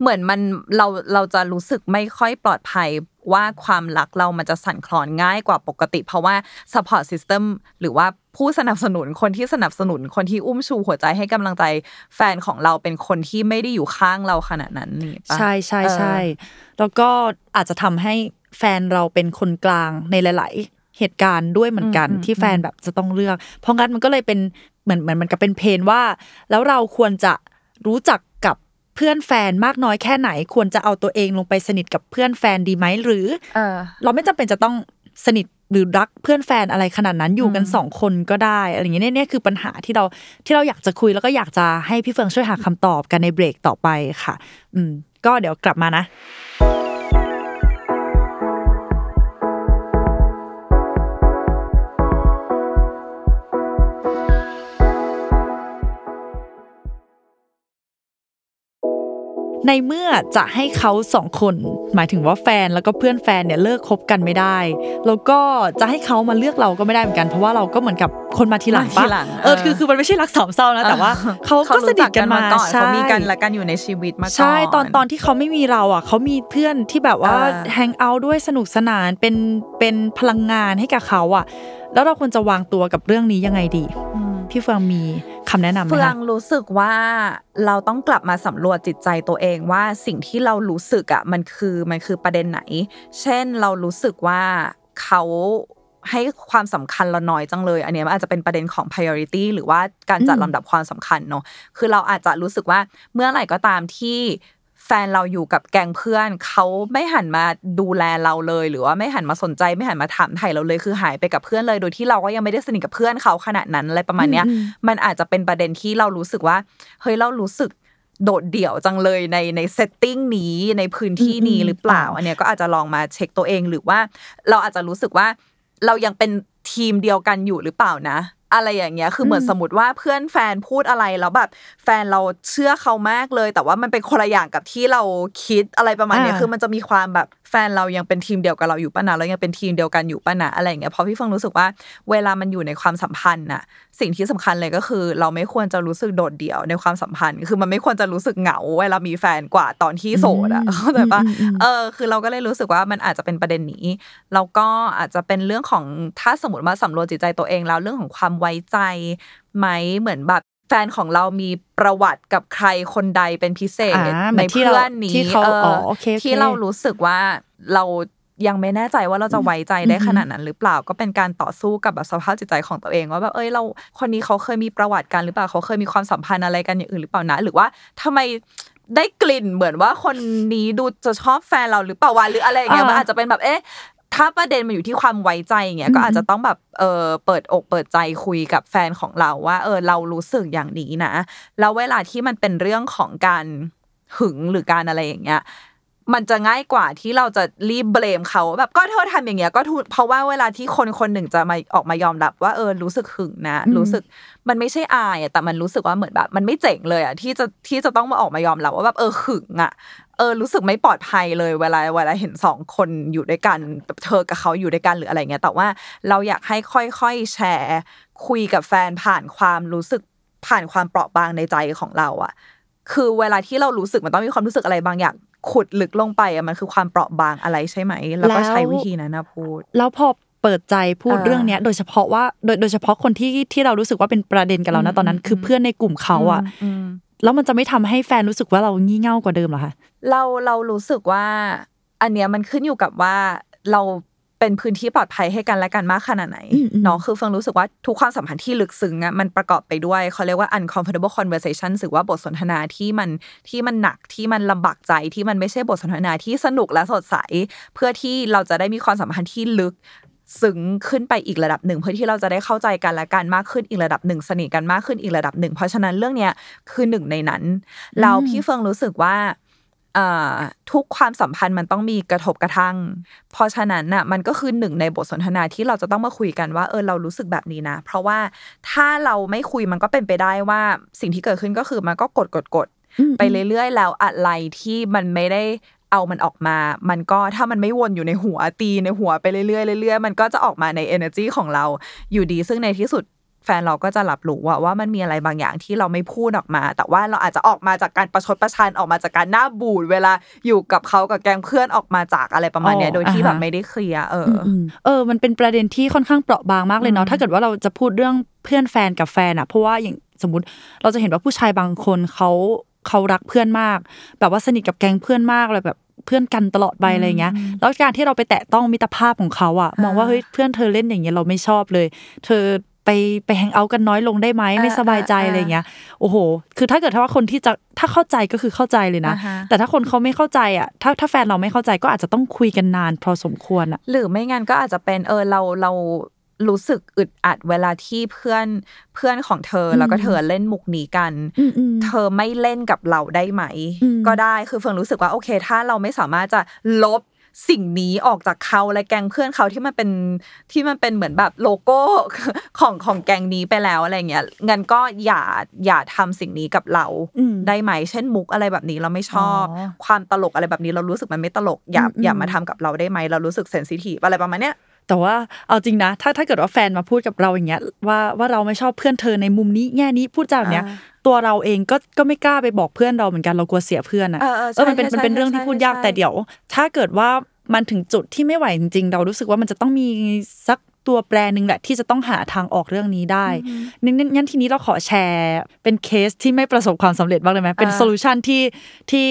เหมือนมันเราเราจะรู้สึกไม่ค่อยปลอดภัยว่าความรักเรามันจะสั่นคลอนง่ายกว่าปกติ เพราะว่า support system หรือว่าผู้สนับสนุนคนที่สนับสนุนคนที่อุ้มชูหัวใจให้กำลังใจแฟนของเราเป็นคนที่ไม่ได้อยู่ข้างเราขนาดนั้นนี่ปะใช่ใช่เออใช่แล้วก็อาจจะทำให้แฟนเราเป็นคนกลางในหลายๆ เหตุการณ์ด้วยเหมือนกัน ที่แฟนแบบจะต้องเลือก เพราะงั้นมันก็เลยเป็นเหมือนเหมือนมันก็เป็นเพนว่า แล้วเราควรจะรู้จักกับเพื่อนแฟนมากน้อยแค่ไหน ควรจะเอาตัวเองลงไปสนิทกับเพื่อนแฟนดีไหมหรือเออเราไม่จำเป็นจะต้องสนิทหรือรักเพื่อนแฟนอะไรขนาดนั้นอยู่กันสองคนก็ได้อะไรอย่างเงี้ยเนี่ยเนี่ยคือปัญหาที่เราที่เราอยากจะคุยแล้วก็อยากจะให้พี่เฟิงช่วยหาคำตอบกันในเบรกต่อไปค่ะ อืม ก็เดี๋ยวกลับมานะ ในเมื่อจะให้เขาสองคน หมายถึงว่าแฟนแล้วก็เพื่อนแฟนเนี่ยเลิกคบกันไม่ได้ แล้วก็จะให้เขามาเลือกเราก็ไม่ได้เหมือนกัน เพราะว่าเราก็เหมือนกับคนมาทีหลังมาทีปะหลังเออเออคือคือมันไม่ใช่รักสามเศร้านะแต่ว่าเขาก็สนิทกันมาก่อนใช่เขามีกันและกันอยู่ในชีวิตมาก่อนใช่ตอนตอนที่เขาไม่มีเราอะเขามีเพื่อนที่แบบว่าเออแฮงเอาท์ด้วยสนุกสนานเป็นเป็นพลังงานให้กับเขาอะ แล้วเราควรจะวางตัวกับเรื่องนี้ยังไงดีพี่เฟืองมี คำแนะนำไหมเฟืองคะรู้สึกว่าเราต้องกลับมาสำรวจจิตใจตัวเองว่าสิ่งที่เรารู้สึกอะมันคือมันคือประเด็นไหน เช่นเรารู้สึกว่าเขาให้ความสำคัญเราน้อยจังเลย อันเนี้ยมันอาจจะเป็นประเด็นของ priority หรือว่าการจัดอืมลำดับความสำคัญเนาะคือเราอาจจะรู้สึกว่าเมื่อไหร่ก็ตามที่แฟนเราอยู่กับแก๊งเพื่อนเขาไม่หันมาดูแลเราเลย หรือว่าไม่หันมาสนใจไม่หันมาถามไถ่เราเลยคือหายไปกับเพื่อนเลย โดยที่เราก็ยังไม่ได้สนิทกับเพื่อนเขาขนาดนั้นอะไรประมาณเนี้ยอืมมันอาจจะเป็นประเด็นที่เรารู้สึกว่าเฮ้ยเรารู้สึกโดดเดี่ยวจังเลยในใน setting นี้ในพื้นที่นี้อืมหรือเปล่าอ๋ออัอันเนี้ยก็อาจจะลองมาเช็คตัวเองหรือว่า เราอาจจะรู้สึกว่าเรายังเป็นทีมเดียวกันอยู่หรือเปล่านะ อะไรอย่างเงี้ย คือเหมือนสมมติว่าเพื่อนแฟนพูดอะไรแล้วแบบแฟนเราเชื่อเขามากเลย แต่ว่ามันเป็นคนละอย่างกับที่เราคิดอะไรประมาณเนี้ยอ่าคือมันจะมีความแบบแฟนเรายังเป็นทีมเดียวกับเราอยู่ป่ะนะเรายังเป็นทีมเดียวกันอยู่ป่ะนะอะไรอย่างเงี้ยเพราะพี่ฟังรู้สึกว่า เวลามันอยู่ในความสัมพันธ์น่ะ สิ่งที่สำคัญเลยก็คือ เราไม่ควรจะรู้สึกโดดเดี่ยวในความสัมพันธ์ คือมันไม่ควรจะรู้สึกเหงา เวลามีแฟนกว่าตอนที่โสดอะเข้าใจปะอืมอืมอืมเออคือเราก็เลยรู้สึกว่ามันอาจจะเป็นประเด็นนี้แล้วก็อาจจะเป็นเรื่องของถ้าสมมติว่าสำรวจจิตใจตัวเองแล้วเรื่องของความไว้ใจไหมเหมือนแบบแฟนของเรามีประวัติกับใครคนใดเป็นพิเศษอ่าเหมืในอนที่เพื่เราอนนี้ที่เขาเอออ๋อโอเคโอเคที่เรารู้สึกว่าเรายังไม่แน่ใจว่าเราจะไว้ใจได้ขนาดนั้นหรือเปล่าก็เป็นการต่อสู้กับแบบสภาพจิตใจของตัวเองว่าแบบเอ้ยเราคนนี้เขาเคยมีประวัติกันหรือเปล่าเขาเคยมีความสัมพันธ์อะไรกันอย่างอื่นหรือเปล่านะ หรือว่าทำไมได้กลิ่นเหมือนว่าคนนี้ดูจะชอบแฟนเราหรือเปล่าวะหรืออะไรอย่างเงี้ยอ่ามัมันอาจจะเป็นแบบเอ๊ะ ถ้าประเด็นมันอยู่ที่ความไว้ใจอย่างเงี้ยก็อาจจะต้องแบบเออเปิดอกเปิดใจคุยกับแฟนของเราว่า เออ เรารู้สึกอย่างนี้นะแล้วเวลาที่มันเป็นเรื่องของการหึงหรือการอะไรอย่างเงี้ยมันจะง่ายกว่าที่เราจะรีบเบลมเขาแบบก็เธอทำอย่างเงี้ยก็ทุเพราะว่าเวลาที่คนคนหนึ่งจะมาออกมายอมรับว่าเออรู้สึกหึงนะ รู้สึกมันไม่ใช่อายอะแต่มันรู้สึกว่าเหมือนแบบ มันไม่เจ๋งเลยอะที่จะที่จะต้องมาออกมายอมรับว่าแบบเออหึงอะ เออรู้สึกไม่ปลอดภัยเลยเวลาเวลาเห็นสองคนอยู่ด้วยกันแบบเธอกับเขาอยู่ด้วยกันหรืออะไรเงี้ยแต่ว่าเราอยากให้ค่อยๆแชร์ คุยกับแฟนผ่านความรู้สึกผ่านความเปราะบางในใจของเราอะคือเวลาที่เรารู้สึกมันต้องมีความรู้สึกอะไรบางอย่างขุดลึกลงไปอะมันคือความเปราะบางอะไรใช่ไหม แล้วก็ใช้วิธีนั้นนะพูด แล้วพอเปิดใจพูดอ่าเรื่องเนี้ย โดยเฉพาะว่าโดยโดยเฉพาะคนที่ที่เรารู้สึกว่าเป็นประเด็นกับเรานะตอนนั้น คือเพื่อนในกลุ่มเขาอะอืม แล้วมันจะไม่ทำให้แฟนรู้สึกว่าเรางี่เง่ากว่าเดิมเหรอคะเราเรารู้สึกว่า อันเนี้ยมันขึ้นอยู่กับว่าเราเป็นพื้นที่ปลอดภัยให้กันและกันมากขนาดไหนอืมอืมเนาะคือเฟิงรู้สึกว่าทุกความสัมพันธ์ที่ลึกซึ้งอะมันประกอบไปด้วยเขาเรียกว่า uncomfortable conversation หรือว่าบทสนทนาที่มันที่มันหนักที่มันลำบากใจที่มันไม่ใช่บทสนทนาที่สนุกและสดใส เพื่อที่เราจะได้มีความสัมพันธ์ที่ลึก ซึ้งขึ้นไปอีกระดับหนึ่ง เพื่อที่เราจะได้เข้าใจกันและกันมากขึ้นอีกระดับหนึ่งสนิทกันมากขึ้นอีกระดับหนึ่ง เพราะฉะนั้นเรื่องเนี้ยคือหนึ่งในนั้นแล้วพี่เฟิงรู้สึกว่าอ่าทุกความสัมพันธ์มันต้องมีกระทบกระทั่ง เพราะฉะนั้นน่ะมันก็คือหนึ่งในบทสนทนาที่เราจะต้องมาคุยกันว่าเออเรารู้สึกแบบนี้นะ เพราะว่าถ้าเราไม่คุยมันก็เป็นไปได้ว่า สิ่งที่เกิดขึ้นก็คือมันก็กดกดกดอืมไปเรื่อยๆแล้วอะไรที่มันไม่ได้ เอามันออกมา มันก็ถ้ามันไม่วนอยู่ในหัวตีในหัวไปเรื่อยๆเรื่อยๆมันก็จะออกมาใน energy ของเราอยู่ดี ซึ่งในที่สุดแฟนเราก็จะรับรู้ว่าว่ามันมีอะไรบางอย่างที่เราไม่พูดออกมา แต่ว่าเราอาจจะออกมาจากการประชดประชันออกมาจากการหน้าบูดเวลาอยู่กับเขากับแกงเพื่อนออกมาจากอะไรประมาณเนี้ยอ๋อโดยที่แบบอ่าฮะไม่ได้เคลียร์เอออืมอืมเออ มันเป็นประเด็นที่ค่อนข้างเปราะบางมากเลยเนาะถ้าเกิดว่าเราจะพูดเรื่องเพื่อนแฟนกับแฟนอะเพราะว่าอย่างสมมติเราจะเห็นว่าผู้ชายบางคนเขา เขารักเพื่อนมาก แบบว่าสนิทกับแก๊งเพื่อนมากเลยแบบเพื่อนกันตลอดไปอะไรเงี้ย แล้วการที่เราไปแตะต้องมิตรภาพของเขาอะมองว่าเฮ้ยเพื่อนเธอเล่นอย่างเงี้ยเราไม่ชอบเลย เธอไปไปแฮงเอาท์กันน้อยลงได้ไหมไม่สบายใจอ่าอ่าอะไรเงี้ยโอ้โห คือถ้าเกิดว่าคนที่จะถ้าเข้าใจก็คือเข้าใจเลยนะอ่าฮะแต่ถ้าคนเขาไม่เข้าใจอะถ้าถ้าแฟนเราไม่เข้าใจก็อาจจะต้องคุยกันนานพอสมควรอะหรือไม่งั้นก็อาจจะเป็นเออเราเรา รู้สึกอึดอัดเวลาที่เพื่อนเพื่อนของเธออมแล้วก็เธอเล่นมุกนี้กันอืมอืมเธอไม่เล่นกับเราได้ไหมอืมก็ได้คือเฟิงรู้สึกว่าโอเค ถ้าเราไม่สามารถจะลบสิ่งนี้ออกจากเขาและแกงเพื่อนเขาที่มันเป็นที่มันเป็นเหมือนแบบโลโก้ของของแกงนี้ไปแล้วอะไรเงี้ยงั้นก็อย่าอย่าทำสิ่งนี้กับเราอืมได้ไหม เช่นมุกอะไรแบบนี้เราไม่ชอบอ๋อความตลกอะไรแบบนี้เรารู้สึกมันไม่ตลกอย่าอืมอย่ามาทำกับเราได้ไหมเรารู้สึกเซนซิทีฟอะไรประมาณเนี้ย แต่ว่าเอาจริงนะ ถ้าถ้าเกิดว่าแฟนมาพูดกับเราอย่างเงี้ยว่าว่าเราไม่ชอบเพื่อนเธอในมุมนี้แง่นี้พูดจาแบบเนี้ยอ่าตัวเราเองก็ก็ไม่กล้าไปบอกเพื่อนเราเหมือนกันเรากลัวเสียเพื่อนอะเออเออใช่มันเป็นใช่มันเป็นใช่เรื่องที่ใช่พูดยากใช่แต่เดี๋ยว ถ้าเกิดว่ามันถึงจุดที่ไม่ไหวจริงๆ เรารู้สึกว่ามันจะต้องมีสักตัวแปรหนึ่งแหละที่จะต้องหาทางออกเรื่องนี้ได้งั้นงั้นงั้นทีนี้เราขอแชร์เป็นเคสที่ไม่ประสบความสำเร็จบ้างได้ไหมเป็นอ่า solution ที่ที่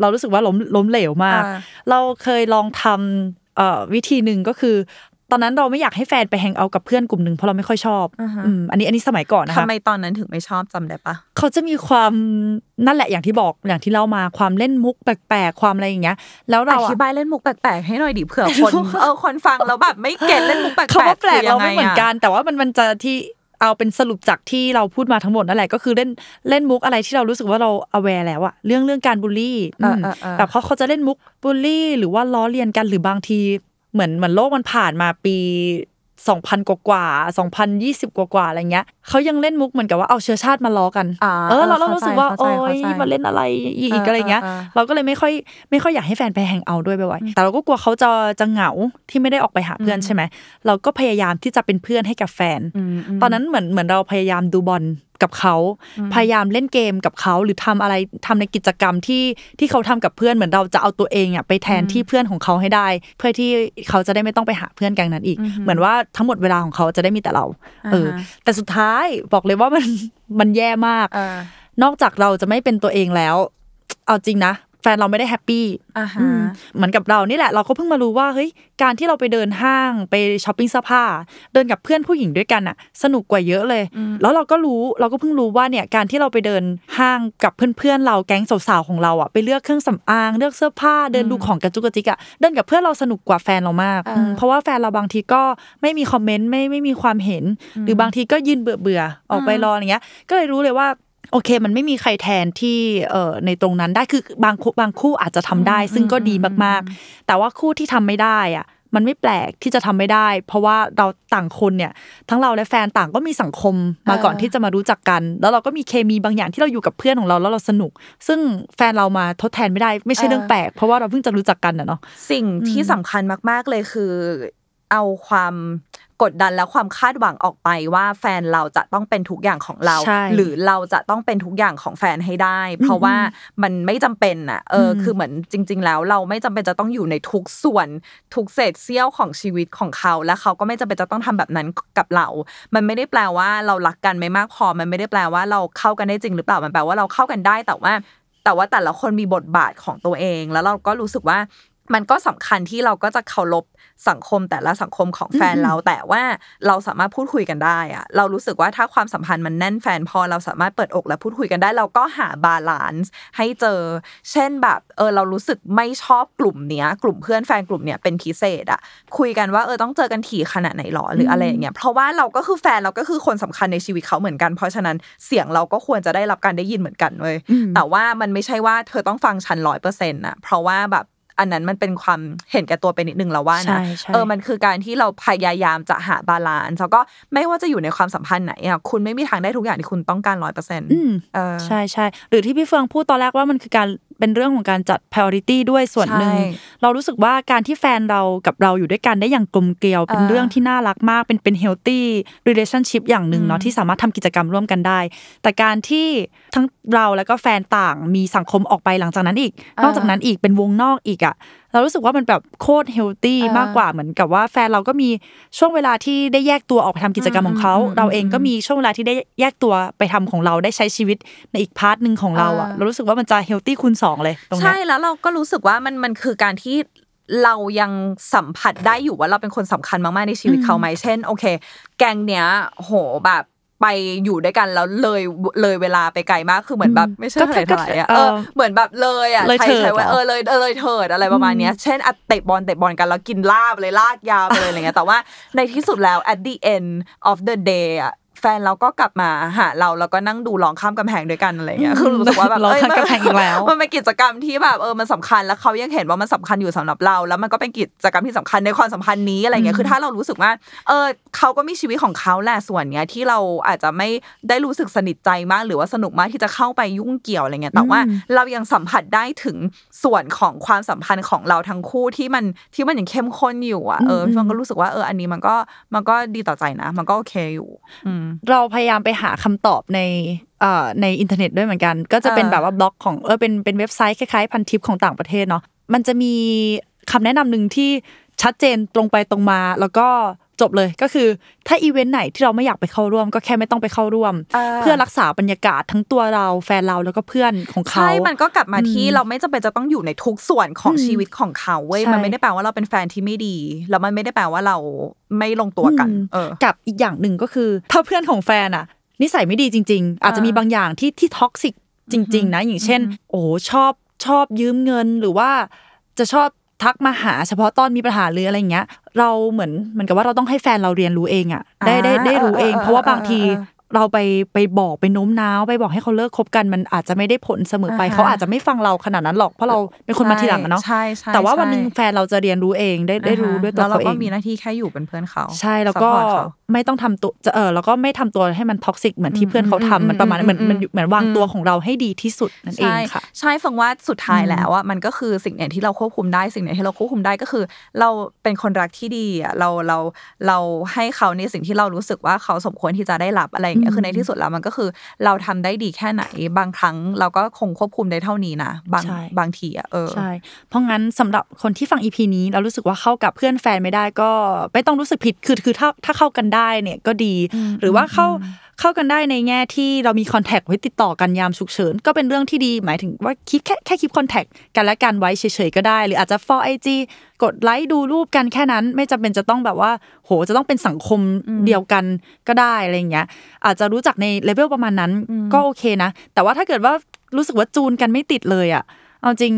เรารู้สึกว่าล้มล้มเหลวมากอ่าเราเคยลองทำเอ่อวิธีหนึ่งก็คือ ตอนนั้นเราไม่อยากให้แฟนไป hang out กับเพื่อนกลุ่มหนึ่งเพราะเราไม่ค่อยชอบอ่าฮะอืมอันนี้อันนี้สมัยก่อนนะทำคะไมตอนนั้นถึงไม่ชอบจำได้ปะเขาจะมีความนั่นแหละอย่างที่บอกอย่างที่เล่ามาความเล่นมุกแปลกๆความอะไรอย่างเงี้ย แล้วอเราอะธิบายเล่นมุกแปลกๆให้หน่อยดิเผื่อคนเออคนฟังแล้วแบบไม่ get เล่นมุกแปลกๆคำว่าแปลกคือเรายังงไม่เหมือนกัน แต่ว่ามันมันจะที่เอาเป็นสรุปจากที่เราพูดมาทั้งหมดนั่นแหละก็คือเล่นเล่นมุกอะไรที่เรารู้สึกว่าเรา aware แล้วอะเรื่องเรื่องการบูลลี่เออมเออเออแบบเขาเขาจะเล่นมุกบูลลี่ หรือว่าล้อเลียนกันหรือบางที เหมือนเหมือนโลกมันผ่านมาปี2000กว่ากว่า2020กว่ากว่าอะไรเงี้ยเขายังเล่นมุกเหมือนกับว่าเอาเชื้อชาติมาล้อกันอ่าเออเราเราเข้ารู้สึกว่าใจโอ๊ยเข้าใจมาเล่นอะไรอีกอะไรเงี้ยเออเออเออเราก็เลยไม่ค่อยไม่ค่อยอยากให้แฟนไปแฮงเอาท์ด้วยบ่อยๆแต่เราก็กลัวเขาจะจะเหงาที่ไม่ได้ออกไปหาเพื่อนใช่ไหมเราก็พยายามที่จะเป็นเพื่อนให้กับแฟนมตอนนั้นเหมือนเหมือนเราพยายามดูบอล กับเขาพยายามเล่นเกมกับเขาหรือทำอะไรทำในกิจกรรมที่ที่เขาทำกับเพื่อนเหมือนเราจะเอาตัวเองอะไปแทนที่เพื่อนของเขาให้ได้ เพื่อที่เขาจะได้ไม่ต้องไปหาเพื่อนแก๊งนั้นอีก เหมือนว่าทั้งหมดเวลาของเขาจะได้มีแต่เราเอออ่าฮะแต่สุดท้ายบอกเลยว่ามันมันแย่มากเออนอกจากเราจะไม่เป็นตัวเองแล้ว เอาจริงนะ แฟนเราไม่ได้ happy อ่าฮะอืมเหมือนกับเรานี่แหละเราก็เพิ่งมารู้ว่าเฮ้ยการที่เราไปเดินห้างไปช้อปปิ้งเสื้อผ้าเดินกับเพื่อนผู้หญิงด้วยกันอะสนุกกว่าเยอะเลย แล้วเราก็รู้เราก็เพิ่งรู้ว่าเนี่ยการที่เราไปเดินห้างกับเพื่อนๆเราแก๊งสาวๆของเราอะไปเลือกเครื่องสำอางเลือกเสื้อผ้าเดินดูของกระจุกกระจิกอะเดินกับเพื่อนเราสนุกกว่าแฟนเรามากอ่าอืมเพราะว่าแฟนเราบางทีก็ไม่มีคอมเมนต์ไม่ไม่มีความเห็น หรือบางทีก็ยืนเบื่อเบื่อๆออกไปรออะไรเงี้ย ก็เลยรู้เลยว่า โอเค มันไม่มีใครแทนที่เอ่อในตรงนั้นได้คือบางคู่บางคู่อาจจะทำได้ ซึ่งก็ดีมากๆ แต่ว่าคู่ที่ทำไม่ได้อะมันไม่แปลกที่จะทำไม่ได้ เพราะว่าเราต่างคนเนี่ย ทั้งเราและแฟนต่างก็มีสังคมมาก่อนเออที่จะมารู้จักกัน แล้วเราก็มีเคมีบางอย่างที่เราอยู่กับเพื่อนของเราแล้วเราสนุก ซึ่งแฟนเรามาทดแทนไม่ได้ ไม่ใช่เรื่องแปลกเพราะว่าเราเพิ่งจะรู้จักกันอะเนาะสิ่งที่สำคัญมาก ๆเลยคือ เอาความ กดดันและความคาดหวังออกไปว่าแฟนเราจะต้องเป็นทุกอย่างของเราใช่หรือเราจะต้องเป็นทุกอย่างของแฟนให้ได้ เพราะว่ามันไม่จำเป็นอะเอออมคือเหมือนจริง ๆ แล้วเราไม่จำเป็นจะต้องอยู่ในทุกส่วนทุกเศษเสี้ยวของชีวิตของเขา และเขาก็ไม่จำเป็นจะต้องทำแบบนั้นกับเรา มันไม่ได้แปลว่าเรารักกันไม่มากพอ มันไม่ได้แปลว่าเราเข้ากันได้จริงหรือเปล่ามันแปลว่าเราเข้ากันได้แต่ว่าแต่ว่าแต่ละคนมีบทบาทของตัวเอง แล้วเราก็รู้สึกว่า มันก็สำคัญที่เราก็จะเคารพสังคมแต่ละสังคมของแฟนเราแต่ว่าเราสามารถพูดคุยกันได้อะเรารู้สึกว่าถ้าความสัมพันธ์มันแน่นแฟ้นพอเราสามารถเปิดอกและพูดคุยกันได้ เราก็หา balance ให้เจอ เช่นแบบเออเรารู้สึกไม่ชอบกลุ่มเนี้ย กลุ่มเพื่อนแฟนกลุ่มเนี้ยเป็นพิเศษอะคุยกันว่าเออต้องเจอกันถี่ขนาดไหนหรอหรืออะไรอย่างเงี้ยเพราะว่าเราก็คือแฟนเราก็คือคนสำคัญในชีวิตเขาเหมือนกัน เพราะฉะนั้นเสียงเราก็ควรจะได้รับการได้ยินเหมือนกันเว้ยแต่ว่ามันไม่ใช่ว่าเธอต้องฟังฉันร้อยเปอร์เซ็นต์นะเพราะว่าแบบ อันนั้นมันเป็นความเห็นแก่ตัวไปนิดนึงแล้วว่าใช่นะใช่เออมันคือการที่เราพยายามจะหา balance แล้วก็ไม่ว่าจะอยู่ในความสัมพันธ์ไหนอะคุณไม่มีทางได้ทุกอย่างที่คุณต้องการร้อยเปอร์เซ็นต์อืมเออใช่ใช่หรือที่พี่เฟืองพูดตอนแรกว่ามันคือการเป็นเรื่องของการจัด priority ด้วยส่วนหนึ่งใช่เรารู้สึกว่าการที่แฟนเรากับเราอยู่ด้วยกันได้อย่างกลมเกลียว เป็นเออเรื่องที่น่ารักมาก เป็นเป็น healthy relationship อย่างหนึ่งเนาะที่สามารถทำกิจกรรมร่วมกันได้ แต่การที่ทั้งเราแล้วก็แฟนต่างมีสังคมออกไปหลังจากนั้นอีก นอกจากนั้นอีกเป็นวงนอกอีกอะ เรารู้สึกว่ามันแบบโคตรเฮลตี้เออมากกว่าเหมือนกับว่าแฟนเราก็มีช่วงเวลาที่ได้แยกตัวออกไปทำกิจกรรมของเขาอืมอืมเราเองก็มีช่วงเวลาที่ได้แยกตัวไปทำของเราได้ใช้ชีวิตในอีก part หนึ่งของเราอะเออเรารู้สึกว่ามันจะ healthy คูณสองเลยตรงเนี้ใช่ยแล้วเราก็รู้สึกว่ามันมันคือการที่เรายังสัมผัสได้อยู่ว่าเราเป็นคนสำคัญมากๆในชีวิตเขาไหมเช่น โอเค แก๊งเนี้ยโหแบบ ไปอยู่ด้วยกันแล้วเลยเลยเวลาไปไกลมากคือเหมือนแบบอืมไม่ใช่ก็เท่าไหร่ก็เท่าไหร่อะเอเอออเหมือนแบบเลยอะเลยใช้เถิดใช้ไว้เหรอเออเลยเออเลยเถิดอะไรประมาณเนี้ยเช่นอะเตะบอลเตะบอลกันแล้วกินลาบเลยลากยาวไปเลยอะไรเงี้ยแต่ว่าในที่สุดแล้ว at the end of the day อะแฟนเราก็กลับมาหาเราแล้วก็นั่งดูร้องข้ามกำแพงด้วยกันอะไรเงี้ยคือรู้สึกว่าแบบร้องเอ้ยข้ามกำแพงอีกแล้ว มันเป็นกิจกรรมที่แบบเออมันสำคัญแล้วเขายังเห็นว่ามันสำคัญอยู่สำหรับเรา แล้วมันก็เป็นกิจกรรมที่สำคัญในความสัมพันธ์นี้อะไรเงี้ยคือถ้าเรารู้สึกว่าเออเขาก็มีชีวิตของเขาแหละส่วนเนี้ยที่เราอาจจะไม่ได้รู้สึกสนิทใจมาก หรือว่าสนุกมากที่จะเข้าไปยุ่งเกี่ยวอะไรเงี้ยแต่ว่าเรายังสัมผัสได้ถึงส่วนของความสัมพันธ์ของเราทั้งคู่ที่มันที่มันยังเข้มข้นอยู่อะเออพี่เฟืองก็รู้สึกว่าเอออันนี้มันก็มันก็ดีต่อใจนะ มันก็โอเคอยู่ อืมเราพยายามไปหาคำตอบในเอ่อในอินเทอร์เน็ตด้วยเหมือนกัน ก็จะเป็นเออแบบว่าบล็อกของเออเป็นเป็นเว็บไซต์คล้ายๆพันทิปของต่างประเทศเนาะมันจะมีคำแนะนำหนึ่งที่ชัดเจนตรงไปตรงมา แล้วก็ จบเลยก็คือถ้าอีเวนต์ไหนที่เราไม่อยากไปเข้าร่วม ก็แค่ไม่ต้องไปเข้าร่วมเออเพื่อรักษาบรรยากาศทั้งตัวเราแฟนเราแล้วก็เพื่อนของเขาใช่มันก็กลับมาที่เราไม่จำเป็นจะต้องอยู่ในทุกส่วนของอืมชีวิตของเขาเว้ยใช่มันไม่ได้แปลว่าเราเป็นแฟนที่ไม่ดีแล้วมันไม่ได้แปลว่าเราไม่ลงตัวกันอืมเออกับอีกอย่างหนึ่งก็คือ ถ้าเพื่อนของแฟนอะนิสัยไม่ดีจริง ๆ อาจจะมีบางอย่างที่ที่ท็อกซิกจริง ๆ นะอย่างเช่น โอ้ชอบชอบยืมเงินหรือว่าจะชอบ ทักมาหาเฉพาะตอนมีปัญหาหรืออะไรเงี้ย เราเหมือนเหมือนกับว่าเราต้องให้แฟนเราเรียนรู้เองอะได้ได้ได้รู้เองอ่าเพราะว่าบางที เออเออเราไปไปบอกไปโน้มน้าวไปบอกให้เขาเลิกคบกันมันอาจจะไม่ได้ผลเสมอไปอ่าฮะเขาอาจจะไม่ฟังเราขนาดนั้นหรอกเพราะเราเป็นคนมาทีหลังอะเนาะใช่ใช่แต่ว่าวันใช่หนึ่งแฟนเราจะเรียนรู้เองได้ได้รู้ด้วยตัวแล้วเราเขาเอก็งมีหน้าที่แค่อยู่เป็นเพื่อนเขา ใช่แล้วก็ support เขาไม่ต้องทำตัวจะเออแล้วก็ไม่ทำตัวให้มัน toxic เหมือนที่เพื่อนเขาทำมันประมาณนั้นเหมือนมันเหมือนวางตัวของเราให้ดีที่สุดนั่นเองใช่ค่ะใช่เฟืองว่าสุดท้ายแล้วอะมันก็คือสิ่งไหนที่เราควบคุมได้สิ่งไหนที่เราควบคุมได้ก็คือ เราเป็นคนรักที่ดีอะเราเราเราให้เขาในสิ่งที่เรารู้สึกว่าเขาสมควรที่จะได้รับอะไรอย่างเงี้ยคือในที่สุดแล้วมันก็คือ เราทำได้ดีแค่ไหน บางครั้งเราก็คงควบคุมได้เท่านี้นะบางใช่บางทีอะเออใช่เพราะงั้นสำหรับคนที่ฟังอีพีนี้แล้วรู้สึกว่าเข้ากับเพื่อนแฟนไม่ได้ก็ไม่ต้องรู้สึกผิดคือคือถ้าถ้าเข้ากันได้เนี่ยก็ดี หรือว่าเข้า เข้ากันได้ในแง่ที่เรามีคอนแทคไว้ติดต่อกันยามฉุกเฉินก็เป็นเรื่องที่ดีหมายถึงว่าคิดแค่แค่คิดคอนแทคกันและกันไว้เฉยๆก็ได้ หรืออาจจะ for IG กดไลค์ดูรูปกันแค่นั้น ไม่จำเป็นจะต้องแบบว่า โหจะต้องเป็นสังคมเดียวกันก็ได้อะไรอย่างเงี้ย อาจจะรู้จักในเลเวลประมาณนั้นก็โอเคนะ แต่ว่าถ้าเกิดว่ารู้สึกว่าจูนกันไม่ติดเลยอะเอาจริง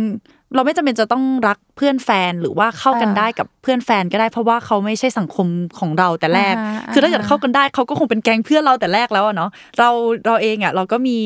เราไม่จำเป็นจะต้องรัก เพื่อนแฟนหรือว่าเข้ากันอ่าได้กับเพื่อนแฟนก็ได้ เพราะว่าเขาไม่ใช่สังคมของเราแต่แรกอ่าฮะคือถ้าเกิดอ่าฮะเข้ากันได้เขาก็คงเป็นแก๊งเพื่อนเราแต่แรกแล้วอะเนาะเราเราเองอะเราก็มี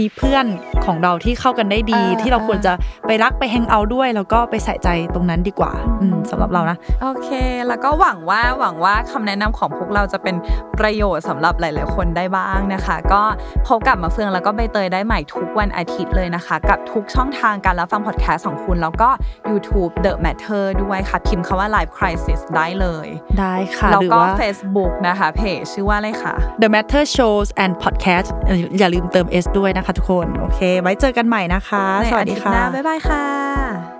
มีเพื่อนของเราที่เข้ากันได้ดีอ่าที่เราควรจะไปรักไปแฮงเอาท์ด้วย แล้วก็ไปใส่ใจตรงนั้นดีกว่าอืมสำหรับเรานะ โอเค แล้วก็หวังว่าหวังว่าคำแนะนำของพวกเราจะเป็นประโยชน์สำหรับหลาย ๆ คนได้บ้างนะคะ ก็พบกับมาเฟืองแล้วก็ใบเตยได้ใหม่ทุกวันอาทิตย์เลยนะคะ กับทุกช่องทางการรับฟังพอดแคสต์ของคุณแล้วก็ YouTube The Matter ด้วยค่ะ พิมพ์คำว่า Life Crisis ได้เลย ได้ค่ะ แล้วหรือก็ว่า Facebook นะคะเพจชื่อว่าอะไรคะ The Matter Shows and Podcast เอ่ออย่าลืมเติม S ด้วยนะคะทุกคน โอเค ไว้เจอกันใหม่นะคะในสวัสอาดีทิตย์ค่ะหน้าบ๊ายบายค่ะ